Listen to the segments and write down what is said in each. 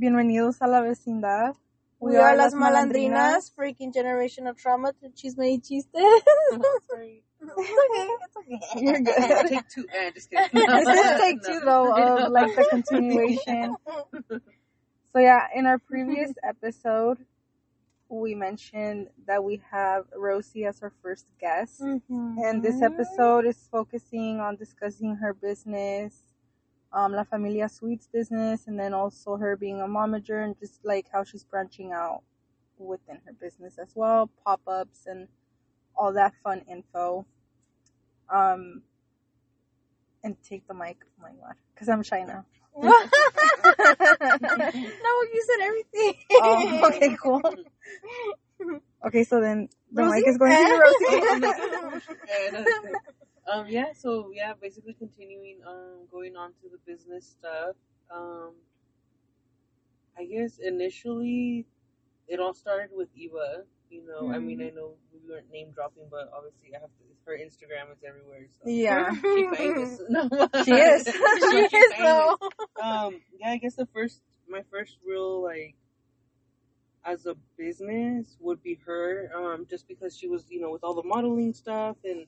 Bienvenidos a la vecindad. We, are, las malandrinas, freaking generation of trauma to chisme y chistes. Sorry. it's okay. You're good. Take two. Eh, just kidding. this is take two though of like the continuation. So yeah, in our previous episode, we mentioned that we have Rosie as our first guest. Mm-hmm. And this episode is focusing on discussing her business, um, La Familia Sweets business, and then also her being a momager and just like how she's branching out within her business as well, pop ups and all that fun info. Um, and take the mic. Oh my god, because I'm shy now. no, you said everything. Oh, okay, cool. Okay, so then the Rosie? mic is going to you, Rosie. No, it's good. um, yeah, so yeah, basically continuing um going on to the business stuff. Um, I guess initially it all started with Eva. You know, I mean, I know we weren't name dropping, but obviously I have to. Her Instagram is everywhere. So. yeah, She famous. No, She is. She She is though. um yeah i guess the first my first real like as a business would be her um just because she was you know with all the modeling stuff and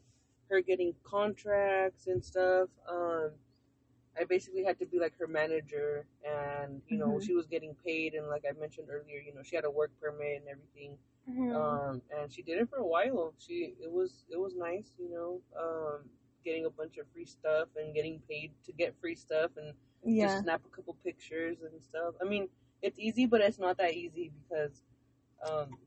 her getting contracts and stuff um i basically had to be like her manager and you know Mhm. she was getting paid and like i mentioned earlier you know she had a work permit and everything Mm-hmm. um, and she did it for a while. She it was it was nice, you know, um, getting a bunch of free stuff and getting paid to get free stuff and yeah, just snap a couple pictures and stuff. I mean, it's easy, but it's not that easy because um,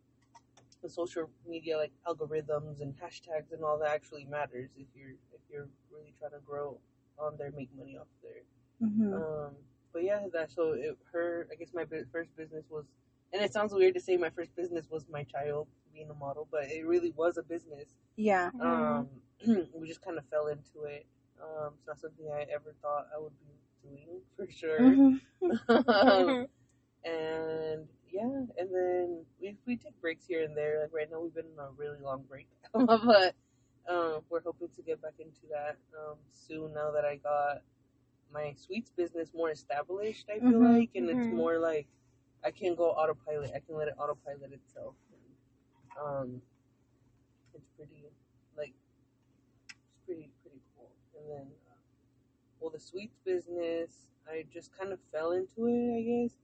the social media like algorithms and hashtags and all that actually matters if you're if you're really trying to grow on there, make money off there. hmm Um, but yeah, that so it, her. I guess my bu- first business was, and it sounds weird to say my first business was my child being a model, but it really was a business. yeah. Um, we just kind of fell into it. Um, it's not something I ever thought I would be doing for sure. Mhm. um, and yeah, and then we we take breaks here and there. Like right now, we've been on a really long break, but um, we're hoping to get back into that um, soon. Now that I got my sweets business more established, I feel Mhm, like, and it's mhm. more like I can go autopilot. I can let it autopilot itself. Um, it's pretty like it's pretty pretty cool. And then, uh, well, the sweets business, I just kind of fell into it, I guess.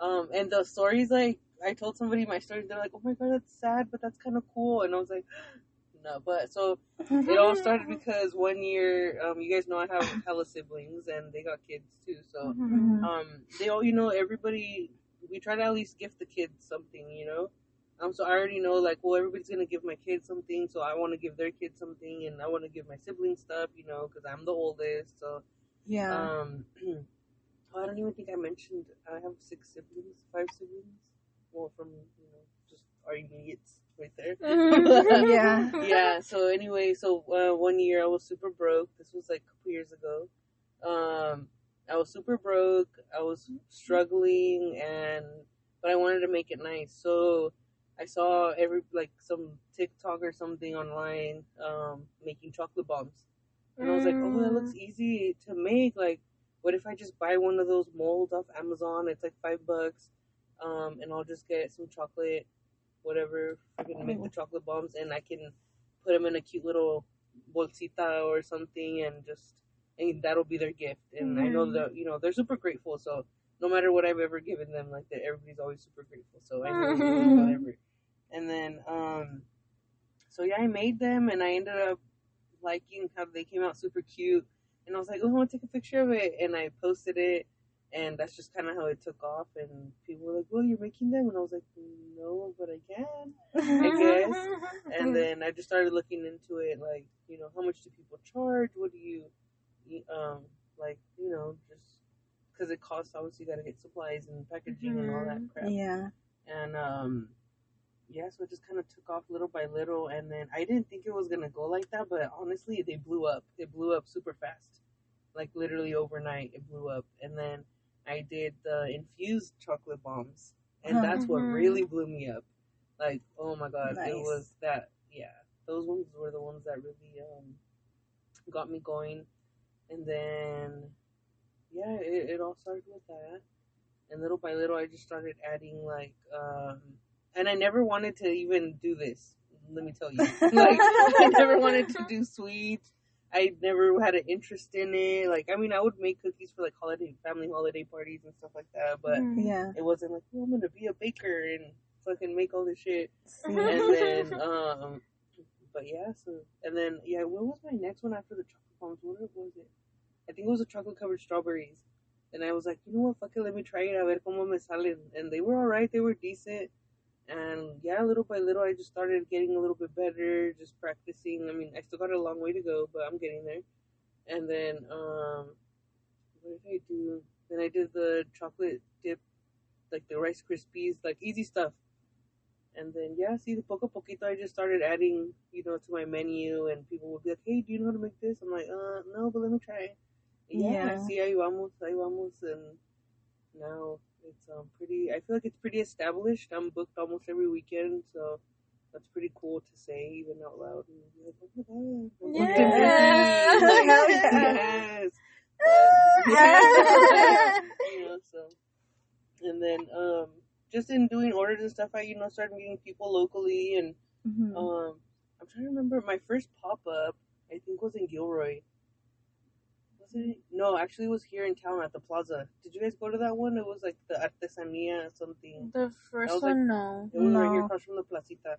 Um, and the stories like I told somebody my story, they're like, "Oh my god, that's sad, but that's kind of cool," and I was like, "No." But so it all started because one year, um, you guys know I have hella siblings and they got kids too, so Mhm. um, they all, you know, everybody, we try to at least gift the kids something, you know. Um, so I already know, like, well, everybody's gonna give my kids something, so I want to give their kids something, and I want to give my siblings stuff, you know, because I'm the oldest. So, Yeah. um, I don't even think I mentioned I have six siblings, five siblings. Well, from you know, just our idiots right there. Yeah. yeah. So anyway, so uh, one year I was super broke. This was like a couple years ago. Um, I was super broke. I was struggling, and but I wanted to make it nice. So I saw every like some TikTok or something online um, making chocolate bombs, and I was like, oh, that looks easy to make. Like, what if I just buy one of those molds off Amazon? It's like five bucks, um, and I'll just get some chocolate, whatever, freaking make the chocolate bombs, and I can put them in a cute little bolsita or something, and just and that'll be their gift. And I know that you know they're super grateful. So no matter what I've ever given them, like that, everybody's always super grateful. So I know whatever. And then um, so yeah, I made them, and I ended up liking how they came out super cute. And I was like, oh, I want to take a picture of it, and I posted it. And that's just kind of how it took off. And people were like, "Well, you're making them," and I was like, "No, but I can." I guess. and then I just started looking into it, like you know, how much do people charge? What do you, um, like you know, just because it costs. Obviously, you got to get supplies and packaging and all that crap. yeah. And um, yeah, so it just kind of took off little by little. And then I didn't think it was gonna go like that, but honestly, they blew up. It blew up super fast, like literally overnight. It blew up, and then I did the infused chocolate bombs, and that's what Mhm. really blew me up. Like, oh my god, it was that. Yeah, those ones were the ones that really um got me going, and then yeah, it, it all started with that. and little by little, I just started adding like, um, and I never wanted to even do this. Let me tell you, like I never wanted to do sweets. I never had an interest in it. Like, I mean, I would make cookies for like holiday, family holiday parties and stuff like that, but Mm. Yeah. it wasn't like, oh, I'm gonna be a baker and fucking make all this shit. And then, um, but yeah, so and then yeah, what was my next one after the chocolate bombs? What was it? I think it was the chocolate covered strawberries. And I was like, you know what, fuck it, let me try it, a ver cómo me salen. And they were alright, they were decent. And yeah, little by little, I just started getting a little bit better, just practicing. I mean, I still got a long way to go, but I'm getting there. And then, um, what did I do? Then I did the chocolate dip, like the Rice Krispies, like easy stuff. And then, yeah, see, the poco poquito, I just started adding, you know, to my menu, and people would be like, hey, do you know how to make this? I'm like, uh, no, but let me try. Yeah, Yeah. see, ahí vamos, ahí vamos, and now it's um pretty. I feel like it's pretty established. I'm booked almost every weekend, so that's pretty cool to say even out loud. And be like, oh my god, I'm booked every Yeah. week. Hell yes. Um, you know, so and then um just in doing orders and stuff, I you know started meeting people locally, and Mhm. um I'm trying to remember my first pop up. I think was in Gilroy. Was it? No, actually, it was here in town at the plaza. Did you guys go to that one? It was like the artesanía or something. The first was like- one, no. It was right here No. across from the placita.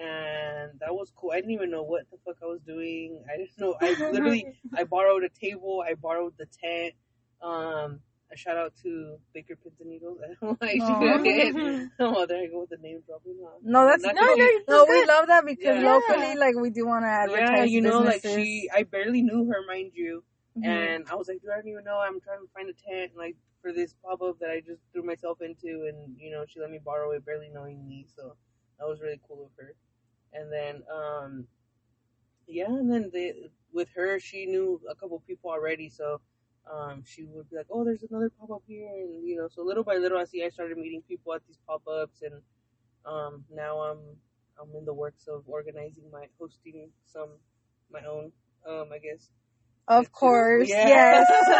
And that was cool. I didn't even know what the fuck I was doing. I didn't know. I literally, I borrowed a table. I borrowed the tent. Um, a shout out to Baker Pins and Needles. like, Aw. oh, there I go with the name dropping. Huh? No, that's Not No, to be- no. We love that because Yeah. locally, like, we do want to advertise. yeah, you know, businesses. like she, I barely knew her, mind you. Mhm. And I was like, don't even know. I'm trying to find a tent, like, for this pop up that I just threw myself into. And, you know, she let me borrow it, barely knowing me. So that was really cool of her. And then, um, yeah, and then they, with her, she knew a couple people already. So, um, she would be like, oh, there's another pop up here. And, you know, so little by little, I see I started meeting people at these pop ups. And, um, now I'm, I'm in the works of organizing my, hosting some, my own, um, I guess. Of course, Yeah. yes.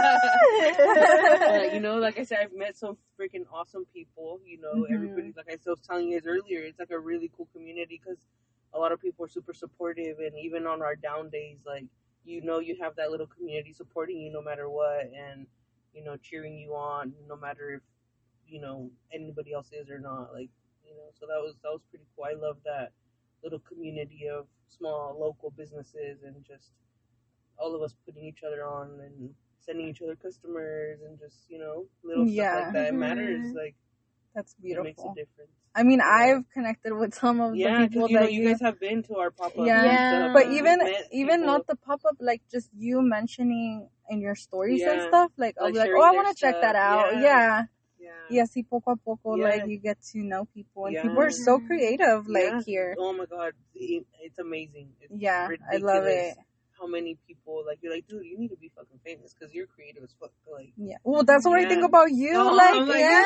Uh, you know, like I said, I've met some freaking awesome people. You know, Mhm. everybody, like I was telling you guys earlier, it's like a really cool community because a lot of people are super supportive, and even on our down days, like you know, you have that little community supporting you no matter what, and you know, cheering you on no matter if you know anybody else is or not. Like you know, so that was that was pretty cool. I love that little community of small local businesses and just all of us putting each other on and sending each other customers and just you know little stuff like that. It Mhm. matters. Like That's beautiful. it makes a difference. I mean, Yeah. I've connected with some of Yeah, the people you know that you guys have been to our pop up. Yeah. Yeah. but even even people, not the pop up, like just you mentioning in your stories and stuff, like I'll Like be like, oh, I want to check that out. Yeah. Yeah, yeah. yeah. See, poco a poco, Yeah. like you get to know people, and Yeah. people are so creative, like Yeah. here. Oh my god, it- it's amazing. It's Yeah, I love it. How many people like you're like, dude, you need to be fucking famous because you're creative as fuck. Like, Yeah. Well, that's what I think about you. Oh, like, like, yeah.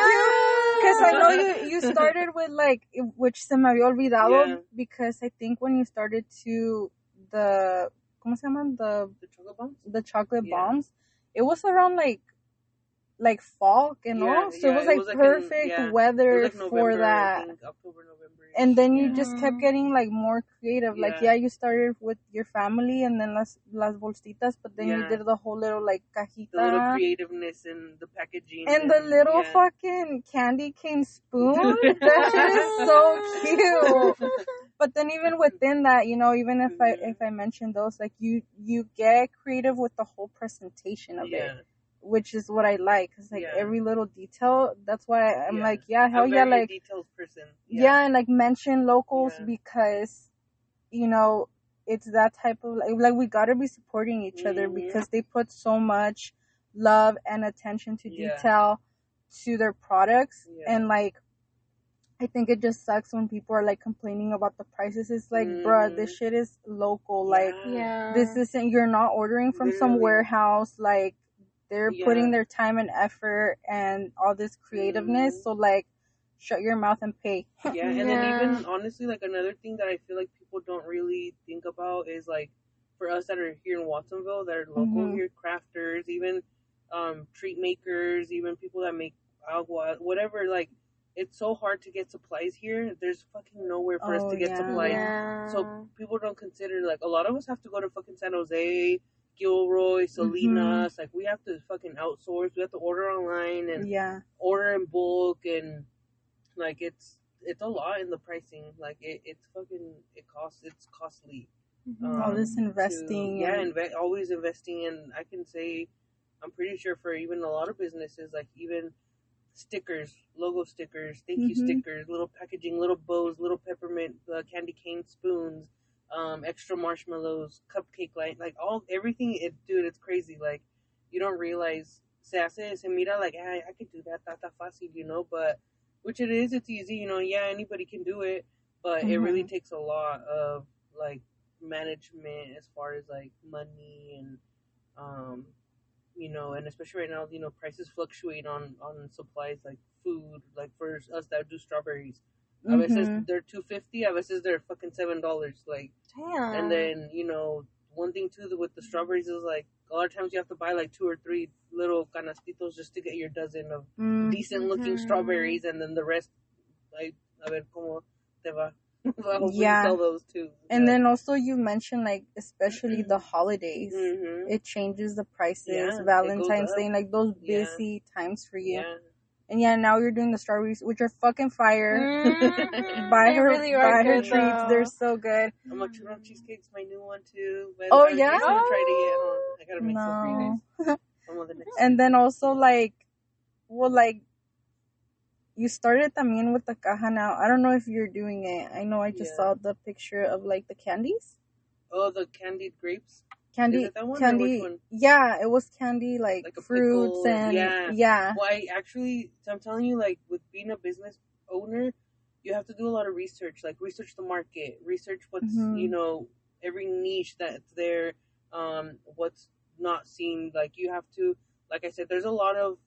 Because I know you, you started with like, which se me había olvidado, Yeah. because I think when you started to the, ¿cómo se llaman? The, the chocolate bombs. the chocolate Yeah. bombs, it was around like, like fall, you know? Yeah, so yeah, it was it like was, like, in- perfect yeah. Weather like for November, I that. October, November. And then you yeah. just kept Mhm. getting like more creative. Like, Yeah. yeah, you started with your family and then las, las bolsitas, but then you did the whole little like cajita. the little creativeness and the packaging And the little yeah. fucking candy cane spoon. that shit is so cute. But then even within that, you know, even if I Mhm. if I mention those, like you you get creative with the whole presentation of it, yeah. Which is what I like. Cause like Yeah. every little detail, that's why I'm Yeah. like, yeah, hell yeah, like details person. yeah. and like mention locals Yeah. because you know it's that type of like, like we gotta be supporting each other Mhm. because they put so much love and attention to Yeah. detail to their products Yeah. and like I think it just sucks when people are like complaining about the prices. It's like, bruh, this Mhm. shit is local. Like Yeah. this isn't you're not ordering from some warehouse. Like they're putting their time and effort and all this creativeness. Mhm. So like shut your mouth and pay. Yeah, and Yeah. then even honestly, like another thing that I feel like people don't really think about is like for us that are here in Watsonville, that are local Mhm. here, crafters, even um, treat makers, even people that make agua, whatever. Like, it's so hard to get supplies here. There's fucking nowhere for us Oh, to get yeah. supplies. yeah. So people don't consider like a lot of us have to go to fucking San Jose, Gilroy, Salinas. Like we have to fucking outsource. We have to order online and Yeah. order in bulk and like it's it's a lot in the pricing. Like it, it's fucking it costs it's costly. Mhm. All this to- investing yeah, and- inve- always investing, and I can say, I'm pretty sure for even a lot of businesses, like even stickers, logo stickers, thank you Mhm. stickers, little packaging, little bows, little peppermint uh, candy cane spoons, um, extra marshmallows, cupcake light, like all everything. It, dude, it's crazy. Like you don't realize. Se hace, se mira like, ah, I could do that, that, that fácil, you know, but which it is, it's easy, you know, yeah, anybody can do it, but it really Mhm. takes a lot of like management as far as like money and um you know and especially right now you know prices fluctuate on on supplies like food like for us that do strawberries a veces they're 250 a veces they're fucking seven dollars like Damn. and then you know one thing too with the strawberries is like a lot of times you have to buy like two or three little canastitos just to get your dozen of Mm. decent looking strawberries and then the rest like a ver como te va Yeah. sell those too And then also you mentioned like especially the Mm-hmm. holidays. hmm It changes the prices. Yeah, Valentine's. Day, like those Yeah. busy times for you. Yeah And yeah, now you're doing the strawberries, which are fucking fire. Mhm. buy They her, really are buy her good, treats. though. They're so good. I'm a churro cheesecake's my new one too. But Oh, I was yeah? just gonna try to get one. I gotta make some for No. Some of the And then also like, well, like you started the también with the caja now. I don't know if you're doing it. I know I just Yeah. saw the picture of like the candies. oh the candied grapes, Candy, it that one or candy. which one? Yeah, it was candy like, Like fruits pickle, and yeah. yeah. Well, I actually, so I'm telling you, like with being a business owner, you have to do a lot of research. Like research the market, research what's Mhm. you know every niche that's there, um, what's not seen. Like you have to, like I said, there's a lot of,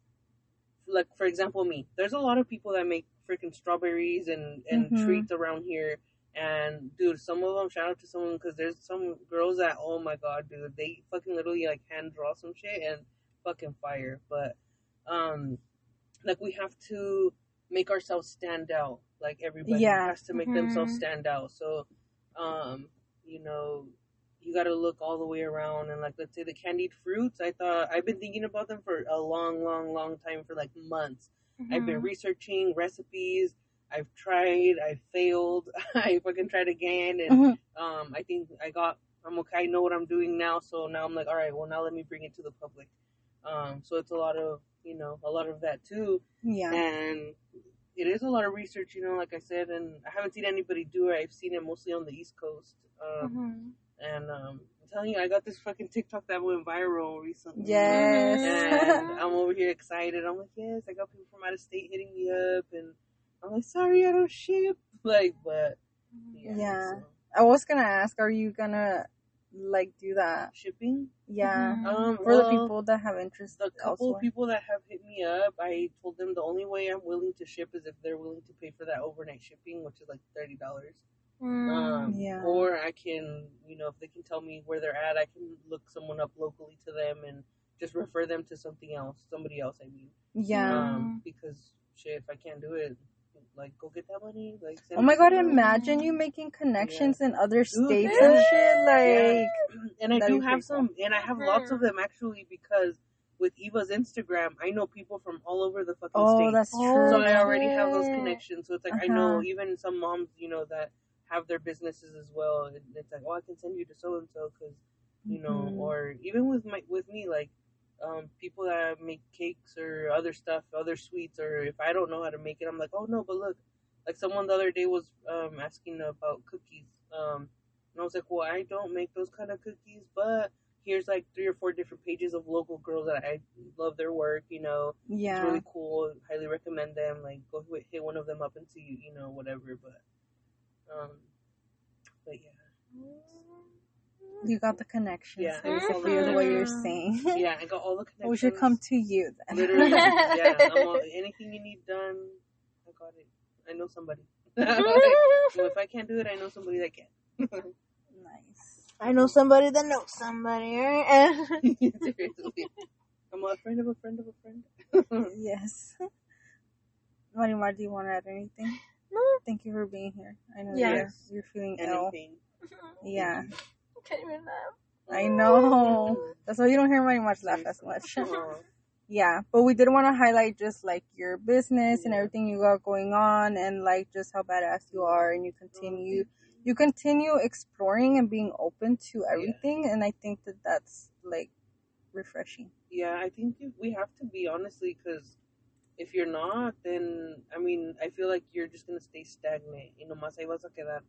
like for example, me. There's a lot of people that make freaking strawberries and and Mhm. treats around here. And dude, some of them shout out to someone because there's some girls that oh my god, dude, they fucking literally like hand draw some shit and fucking fire. But um, like we have to make ourselves stand out. Like everybody Yeah. has to make Mhm. themselves stand out. So, um, you know, you got to look all the way around. And like, let's say the candied fruits. I thought I've been thinking about them for a long, long, long time for like months. I've been Mhm. researching recipes. I've tried. I failed. I fucking tried again, and Mhm. um, I think I got. I'm okay. I know what I'm doing now, so now I'm like, all right. Well, now let me bring it to the public. Um, so it's a lot of you know a lot of that too, Yeah. and it is a lot of research. You know, like I said, and I haven't seen anybody do it. I've seen it mostly on the East Coast, um, Mhm. and um, I'm telling you, I got this fucking TikTok that went viral recently. Yes. And I'm over here excited. I'm like, yes, I got people from out of state hitting me up, and I'm like, sorry, I don't ship. Like, but yeah, Yeah. so, I was gonna ask, are you gonna like do that? shipping. Yeah. Mhm. Um, For the people that have interest the couple elsewhere. people that have hit me up, I told them the only way I'm willing to ship is if they're willing to pay for that overnight shipping, which is like thirty dollars. Mm. Um, Yeah. Or I can, you know, if they can tell me where they're at, I can look someone up locally to them and just refer them to something else, somebody else. I mean, yeah. um, because shit, if I can't do it, like go get that money. Like, Oh my god, to them. imagine you making connections in other states yeah. and shit. Like, Yeah. and I do have pretty some, and I have lots of them actually because with Eva's Instagram, I know people from all over the fucking oh, state. that's Oh, true. so I already have those connections. So it's like I know Uh-huh. even some moms, you know, that have their businesses as well. And it's like, oh, I can send you to so and so because you know, Mhm. or even with my with me, like um, people that make cakes or other stuff, other sweets, or if I don't know how to make it, I'm like, oh no, but look, like someone the other day was um, asking about cookies, um, and I was like, well, I don't make those kind of cookies, but here's like three or four different pages of local girls that I love their work, you know, it's yeah. really cool. Highly recommend them. Like, go hit- hit one of them up and see, you know, whatever. But, um, but yeah, You got the connections. Yeah, basically, is what you're Mhm. saying. yeah, I got all the connections. we should come to you then. Literally, yeah. All, anything you need done, I got it. I know somebody. so if I can't do it, I know somebody that can. nice. I know somebody that knows somebody, right? Seriously, I'm a friend of a friend of a friend. Yes. Money Marimar, do you want to add anything? No. Thank you for being here. I know Yeah. you're, you're feeling And in ill. Yeah, Can't even laugh. I know. That's why you don't hear much, laugh as much. Yeah, but we did want to highlight just like your business and everything you got going on, and like just how badass you are, and you continue, you continue exploring and being open to everything, and I think that that's like refreshing. Yeah, I think we have to be honestly, because if you're not, then I mean, I feel like you're just gonna stay stagnant. You know, más ahí vas a quedar.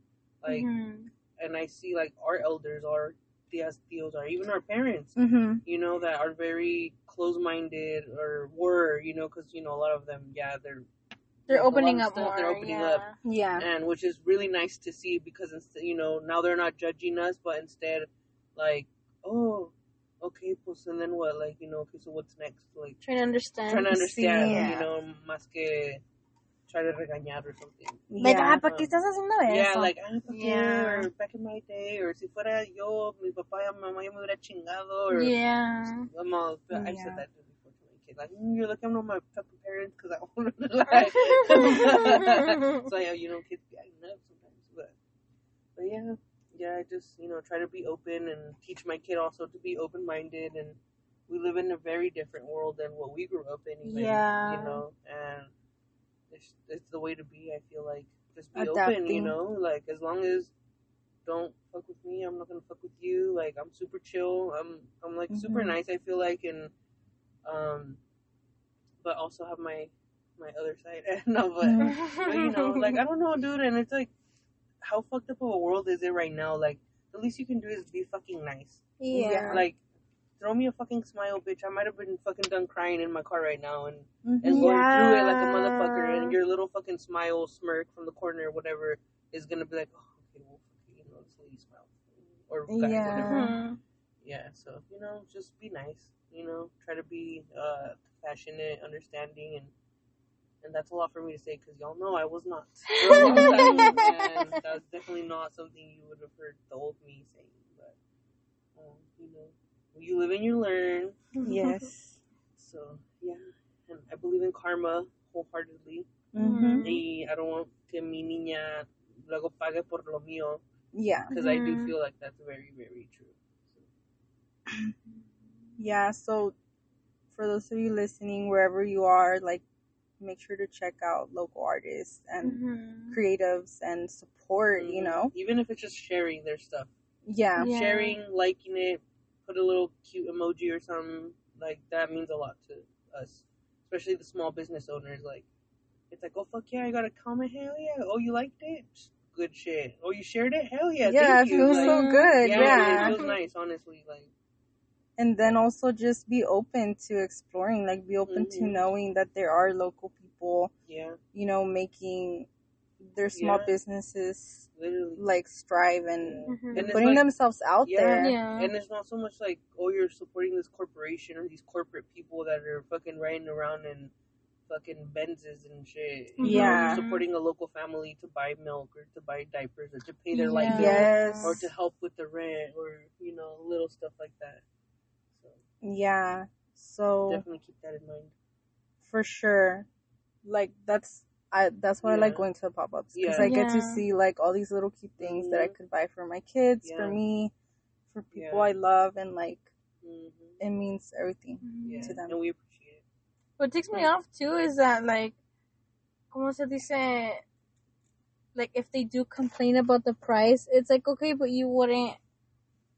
Like, Mhm. And I see like our elders, our tias, tios, or even our parents, Mm-hmm. you know, that are very close-minded or were, you know, because you know a lot of them, yeah, they're They're Like, a lot opening up stuff, more. they're opening yeah. up. Yeah. and which is really nice to see because instead, you know, now they're not judging us, but instead, like, oh, okay, pues, and then what? Like, you know, okay, so what's next? Like, Trying to understand. trying to understand, Sí. you know, más que try to regañar or something. Like, yeah. ah, ¿para qué estás haciendo eso? Yeah, like, ah, ¿pa' qué? Yeah. Or back in my day, or si fuera yo, mi papá y mi mamá ya me hubiera chingado, or yeah. I'm all, I've Yeah. said that before to my kid. Like, mm, you're looking at my fucking parents because I want to like. so yeah, you know, kids be acting up sometimes, but but yeah, yeah, I just you know try to be open and teach my kid also to be open minded, and we live in a very different world than what we grew up in. Even, Yeah. you know, and it's it's the way to be. I feel like just be open, you know, like as long as don't fuck with me, I'm not gonna fuck with you. Like I'm super chill. I'm I'm like super Mhm. nice. I feel like and um, but also have my my other side. no, but but, you know, like I don't know, dude. And it's like, how fucked up of a world is it right now? Like the least you can do is be fucking nice. yeah. Like throw me a fucking smile, bitch. I might have been fucking done crying in my car right now and Mhm. and going through it like a motherfucker. And your little fucking smile, smirk from the corner, or whatever, is gonna be like, oh, okay, well, fuck you know, this lady smile, or guy, Yeah. whatever. Mhm. Yeah, so you know, just be nice. You know, try to be uh, compassionate, understanding, and and that's a lot for me to say because y'all know I was not. For a time, and that's definitely not something you would have heard the old me saying. But um, you know, you live and you learn. Yes. So yeah, and I believe in karma wholeheartedly. Mm-hmm. Y I don't want que mi niña luego pague por lo mío Yeah. because I do Mhm. feel like that's very very true. Yeah. So, for those of you listening, wherever you are, like, make sure to check out local artists and Mhm. creatives and support. You Mhm. know. even if it's just sharing their stuff. Yeah. Yeah. sharing, liking it, put a little cute emoji or something, like that means a lot to us, especially the small business owners. Like, it's like, oh fuck yeah, I got a comment, hell yeah. Oh, you liked it, good shit. Oh, you shared it, hell yeah, Yeah. thank it feels Like, so good. yeah, Yeah. it feels nice, honestly. Like, and then also just be open to exploring like be open to Mhm. knowing that there are local people yeah, you know making their small Yeah. businesses literally. like strive and, Yeah. Mhm. And putting like- themselves out Yeah. there Yeah. And it's not so much like, oh, you're supporting this corporation or these corporate people that are fucking riding around in fucking Benzes and shit. You know, Yeah. you're supporting a local family to buy milk or to buy diapers or to pay their light Yeah. bill yes or to help with the rent or, you know, little stuff like that. So yeah so definitely keep that in mind. for sure like that's I, that's why I like going to the pop-ups because Yeah. I get to see like all these little cute things that I could buy for my kids, for me, for people Yeah. I love, and like hmm it means everything. Yeah. To them. And we appreciate it. What takes me off too is that like, como se dice, like if they do complain about the price, it's like okay, but you wouldn't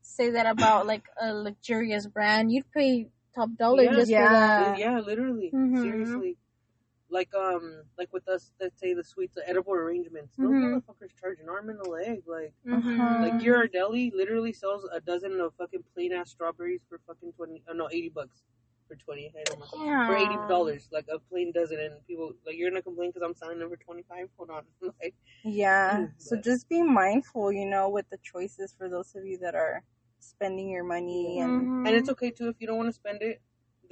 say that about like a luxurious brand. You'd pay top dollar Yeah. just Yeah. for that. yeah, literally. Mhm. Seriously. Like um, like with us, let's say the sweets, the edible arrangements. Those Mhm. motherfuckers charge an arm and a leg. Like, Mhm. like your deli literally sells a dozen of fucking plain ass strawberries for fucking twenty. Oh no, eighty bucks for twenty. I don't know. Yeah. For eighty dollars, like a plain dozen, and people like you're gonna complain because I'm selling them for twenty five. Hold on, like Yeah. So just be mindful, you know, with the choices for those of you that are spending your money and Mhm. and it's okay too if you don't want to spend it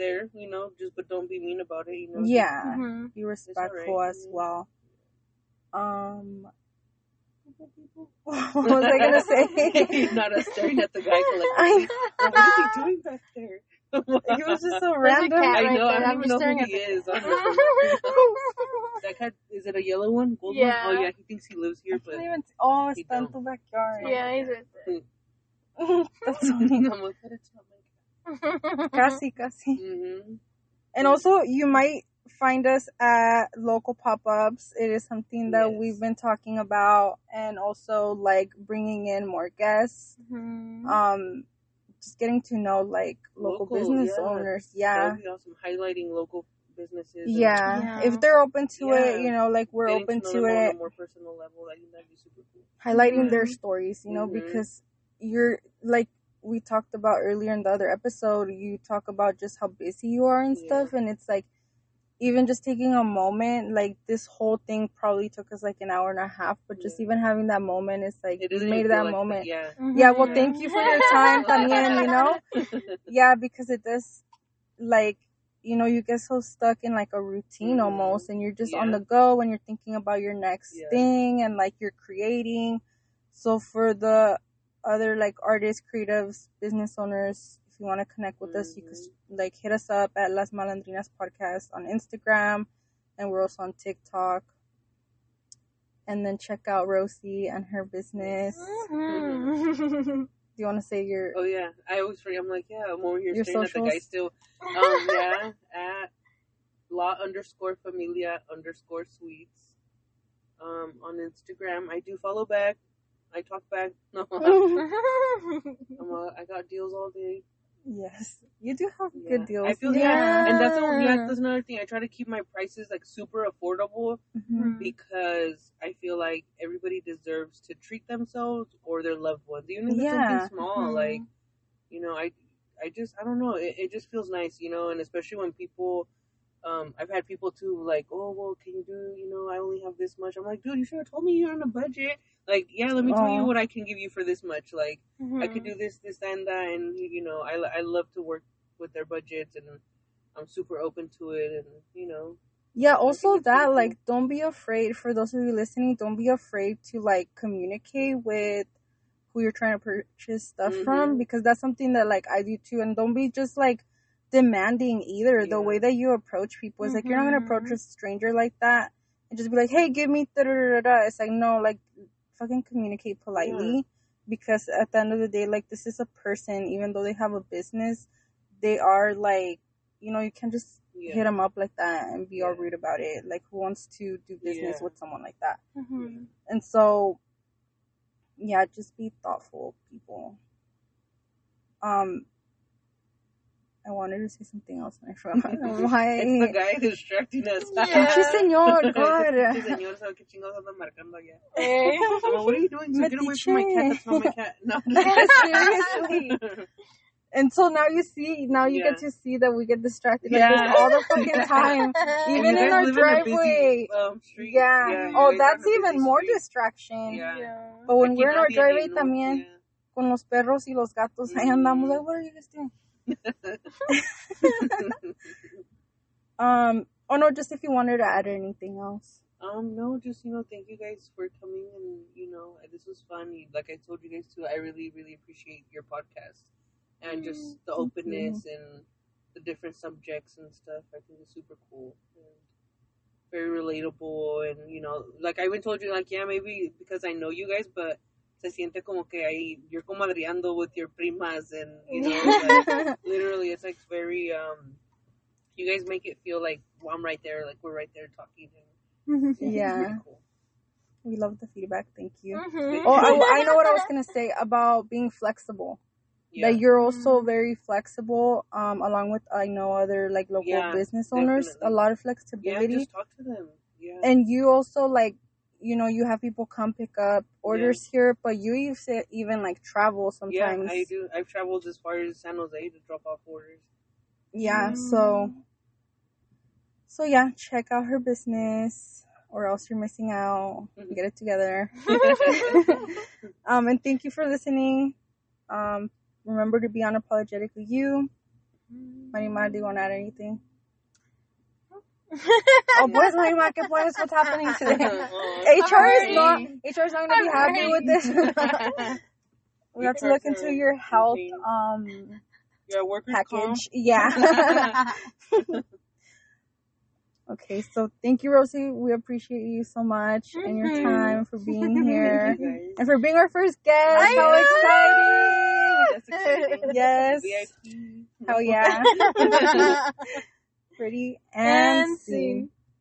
there, you know, just but don't be mean about it, you know. yeah, Mhm. be respectful alright. as well. Um what was I gonna say? Not us staring at the guy collectively. I, what is he doing back there? it was just so There's random. cat I know. there. I don't I'm even know staring who at he the is. cat. that cat Is it a yellow one? Gold Yeah. one? Oh yeah, he thinks he lives I here, but can't even. Oh, it's está en don't. backyard. Yeah, he's right That's funny. Casi, casi. Mm-hmm. And also, you might find us at local pop-ups. It is something that Yes. we've been talking about, and also like bringing in more guests. Mhm. Um, just getting to know like local, Local, business yeah. owners. That Yeah, would be awesome. Highlighting local businesses. and yeah. Yeah. If they're open to it, you know, like we're getting open know to them on it. a more personal level. I think that'd be super cool. highlighting their Mhm. stories, you know, Mhm. because you're like we talked about earlier in the other episode, you talk about just how busy you are and Yeah. stuff, and it's like even just taking a moment, like this whole thing probably took us like an hour and a half, but just even having that moment is like It we made that like moment. Yeah. Yeah, well, Mhm. thank you for your time, también, you know? Yeah, because it does, like, you know, you get so stuck in like a routine Mhm. almost, and you're just on the go when you're thinking about your next Yeah. thing and like you're creating. So for the other like artists, creatives, business owners, if you want to connect with us, you could Mm-hmm. like hit us up at Las Malandrinas Podcast on Instagram, and we're also on TikTok. And then check out Rosie and her business. Mhm. Do you want to say your? Oh yeah, I always forget. I'm like, yeah, I'm over here Your staring at the guy still. Um, yeah, at la underscore familia underscore sweets. Um, on Instagram, I do follow back. I talk back. No, I'm, uh, got deals all day. Yes, you do have Yeah. good deals. I feel Yeah. and that's a, yeah, that's another thing. I try to keep my prices like super affordable Mhm. because I feel like everybody deserves to treat themselves or their loved ones, even if it's Yeah. something small. Mhm. Like, you know, I, I just, I don't know. It, it just feels nice, you know, and especially when people, um, I've had people too, like, oh, well, can you do, you know, I only have this much. I'm like, dude, you should have told me you're on a budget. Like, yeah, let me tell you what I can give you for this much. Like, I Mm-hmm. could do this, this, and that, and you know, I, I love to work with their budgets, and I'm super open to it, and you know, Yeah, also that cool. like don't be afraid for those of you listening, don't be afraid to like communicate with who you're trying to purchase stuff from Mhm. because that's something that like I do too and don't be just like demanding either. The way that you approach people is like you're not gonna approach Mhm. a stranger like that and just be like, Hey, give me da da da da It's like no, like fucking communicate politely because at the end of the day, like this is a person, even though they have a business, they are like you know, you can't just yeah, hit them up like that and be all rude about it. Like, who wants to do business Yeah. with someone like that? Mhm. And so, yeah, just be thoughtful, people. Um, I wanted to say something else and I forgot why. it's the guy distracting us. Yeah. Pinche señor, Pinche God. señor, sabe qué chingados anda marcando allá. Eh. I'm what are you doing? So get away from my cat. That's not my cat. No. Seriously. And so now you see, now you get to see that we get distracted like Yeah. this all the fucking time. Even in our live in busy, driveway. um, street. Yeah. Oh, that's even more street. distraction. Yeah. Yeah. But when Aquí we're in our driveway también, yeah. con los perros y los gatos, ahí andamos. Like, what are you guys doing? Um, oh no, just if you wanted to add anything else. Um, no, just you know, thank you guys for coming and you know, this was fun. Like I told you guys too, I really, really appreciate your podcast and just the openness and the different subjects and stuff. I think it's super cool and very relatable. And you know, like I even told you, like yeah, maybe because I know you guys, but se siente como que ahí you're comadreando with your primas and you know, like, literally, it's like very um. You guys make it feel like well, I'm right there, like we're right there talking. And it's Yeah. pretty cool. we love the feedback. Thank you. Mhm. Oh, I, I know what I was gonna say about being flexible. Yeah. That you're also Mhm. very flexible. Um, along with I know other like local Yeah, business owners, a lot of flexibility yeah, flexibility. just talk to them. Yeah. and you also like you know you have people come pick up orders here but you even even like travel sometimes. yeah, I do. I've traveled as far as San Jose to drop off orders. Yeah, Mm. so so yeah check out her business or else you're missing out Mhm. get it together um and thank you for listening um remember to be unapologetically you Marimar do you want to add anything oh pues Marimar ¿qué pues what's happening today HR is not HR is not going to be I'm happy with this we have to look into your health um Yeah, workers comp. package. Yeah. Okay, so thank you, Rosie. We appreciate you so much and your Mhm. time for being here and for being our first guest. I How know. Exciting. Yes. VIP. Hell yeah! Pretty and, And.